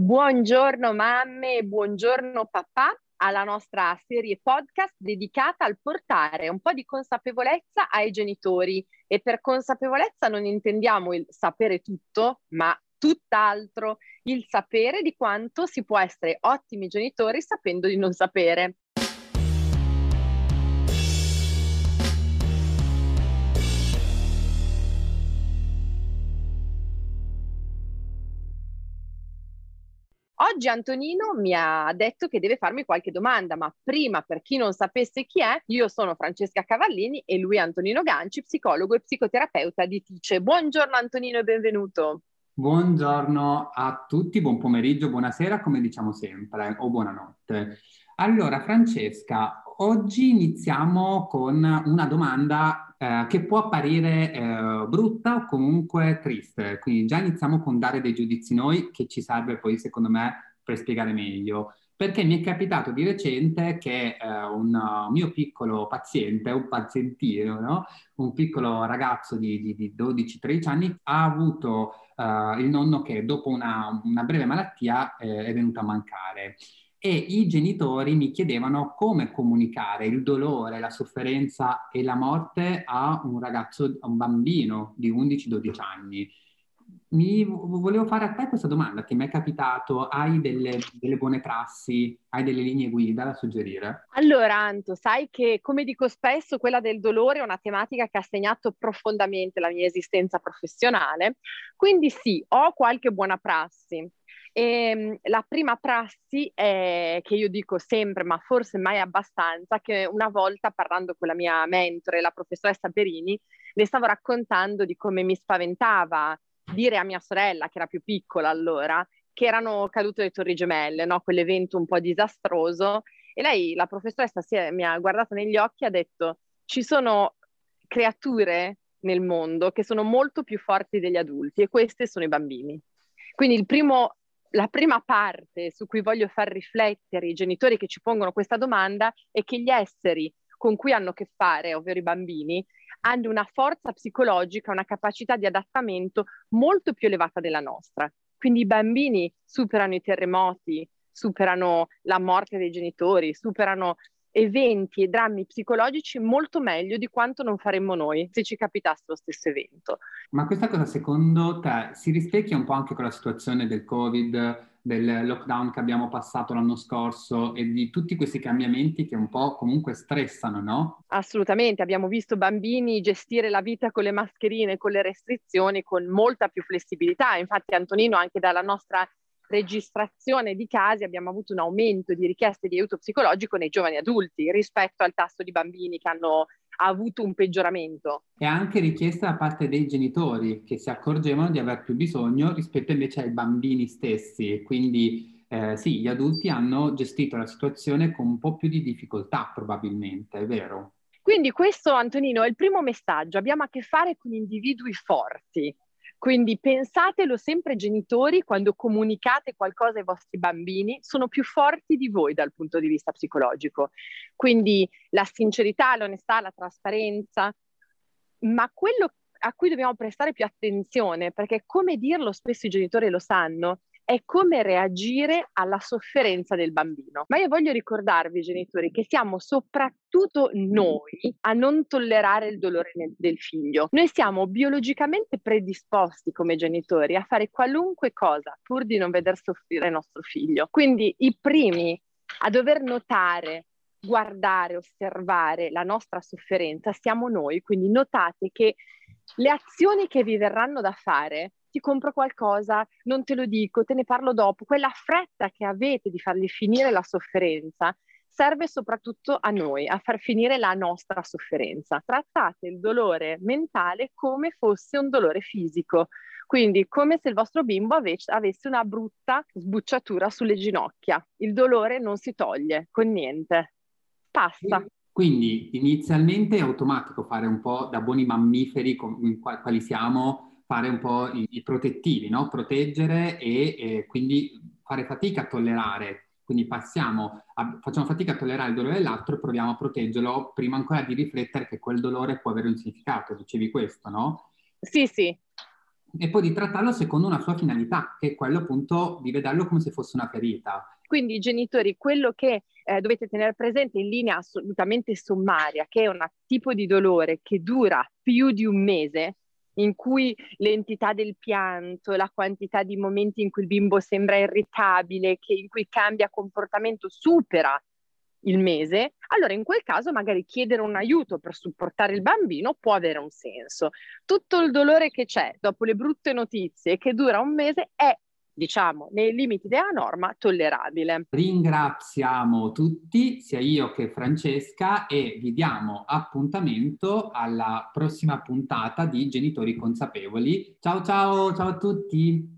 Buongiorno mamme, buongiorno papà alla nostra serie podcast dedicata al portare un po' di consapevolezza ai genitori e per consapevolezza non intendiamo il sapere tutto, ma tutt'altro, il sapere di quanto si può essere ottimi genitori sapendo di non sapere. Oggi Antonino mi ha detto che deve farmi qualche domanda, ma prima, per chi non sapesse chi è, io sono Francesca Cavallini e lui è Antonino Ganci, psicologo e psicoterapeuta di Tice. Buongiorno Antonino e benvenuto. Buongiorno a tutti, buon pomeriggio, buonasera, come diciamo sempre, o buonanotte. Allora, Francesca, oggi iniziamo con una domanda eh, che può apparire eh, brutta o comunque triste, quindi già iniziamo con dare dei giudizi noi che ci serve poi secondo me per spiegare meglio. Perché mi è capitato di recente che eh, un uh, mio piccolo paziente, un pazientino, no? un piccolo ragazzo di, di, di 12-13 anni, ha avuto uh, il nonno che dopo una, una breve malattia eh, è venuto a mancare e i genitori mi chiedevano come comunicare il dolore, la sofferenza e la morte a un ragazzo, a un bambino di 11-12 anni. Mi volevo fare a te questa domanda, che mi è capitato, hai delle, delle, buone prassi, hai delle linee guida da suggerire? Allora Anto, sai che come dico spesso quella del dolore è una tematica che ha segnato profondamente la mia esistenza professionale, quindi sì, ho qualche buona prassi. E, ehm, la prima prassi è, che io dico sempre, ma forse mai abbastanza, che una volta parlando con la mia mentore, la professoressa Perini, le stavo raccontando di come mi spaventava dire a mia sorella, che era più piccola allora, che erano cadute le torri gemelle, no? quell'evento un po' disastroso. E lei, la professoressa, è, mi ha guardato negli occhi e ha detto, ci sono creature nel mondo che sono molto più forti degli adulti e questi sono i bambini. Quindi primo, la prima parte su cui voglio far riflettere i genitori che ci pongono questa domanda è che gli esseri con cui hanno a che fare, ovvero i bambini, hanno una forza psicologica, una capacità di adattamento molto più elevata della nostra. Quindi i bambini superano i terremoti, superano la morte dei genitori, superano eventi e drammi psicologici molto meglio di quanto non faremmo noi se ci capitasse lo stesso evento. Ma questa cosa secondo te si rispecchia un po' anche con la situazione del Covid, del lockdown che abbiamo passato l'anno scorso e di tutti questi cambiamenti che un po' comunque stressano, no? Assolutamente, abbiamo visto bambini gestire la vita con le mascherine, con le restrizioni, con molta più flessibilità. Infatti Antonino anche dalla nostra registrazione di casi abbiamo avuto un aumento di richieste di aiuto psicologico nei giovani adulti rispetto al tasso di bambini che hanno avuto un peggioramento. E anche richiesta da parte dei genitori che si accorgevano di aver più bisogno rispetto invece ai bambini stessi. Quindi eh, sì, gli adulti hanno gestito la situazione con un po' più di difficoltà probabilmente, è vero? Quindi questo, Antonino, è il primo messaggio. Abbiamo a che fare con individui forti, quindi pensatelo sempre genitori quando comunicate qualcosa ai vostri bambini, sono più forti di voi dal punto di vista psicologico. Quindi la sincerità, l'onestà, la trasparenza, ma quello a cui dobbiamo prestare più attenzione, perché come dirlo spesso i genitori lo sanno, è come reagire alla sofferenza del bambino. Ma io voglio ricordarvi, genitori, che siamo soprattutto noi a non tollerare il dolore del figlio. Noi siamo biologicamente predisposti come genitori a fare qualunque cosa pur di non veder soffrire nostro figlio. Quindi i primi a dover notare guardare, osservare la nostra sofferenza siamo noi, quindi notate che le azioni che vi verranno da fare ti compro qualcosa, non te lo dico, te ne parlo dopo, quella fretta che avete di fargli finire la sofferenza serve soprattutto a noi, a far finire la nostra sofferenza. Trattate il dolore mentale come fosse un dolore fisico, quindi come se il vostro bimbo avesse una brutta sbucciatura sulle ginocchia. Il dolore non si toglie con niente, passa. Quindi inizialmente è automatico fare un po' da buoni mammiferi, quali siamo, fare un po' i, i protettivi, no? proteggere e eh, quindi fare fatica a tollerare. Quindi passiamo, a, facciamo fatica a tollerare il dolore dell'altro e proviamo a proteggerlo prima ancora di riflettere che quel dolore può avere un significato. Dicevi questo, no? Sì, sì. e poi di trattarlo secondo una sua finalità, che è quello appunto di vederlo come se fosse una ferita. Quindi i genitori, quello che eh, dovete tenere presente in linea assolutamente sommaria, che è un tipo di dolore che dura più di un mese, in cui l'entità del pianto, la quantità di momenti in cui il bimbo sembra irritabile, che, in cui cambia comportamento supera il mese, allora in quel caso magari chiedere un aiuto per supportare il bambino può avere un senso. Tutto il dolore che c'è dopo le brutte notizie che dura un mese è diciamo, nei limiti della norma tollerabile. Ringraziamo tutti, sia io che Francesca, e vi diamo appuntamento alla prossima puntata di Genitori Consapevoli. Ciao ciao, ciao a tutti!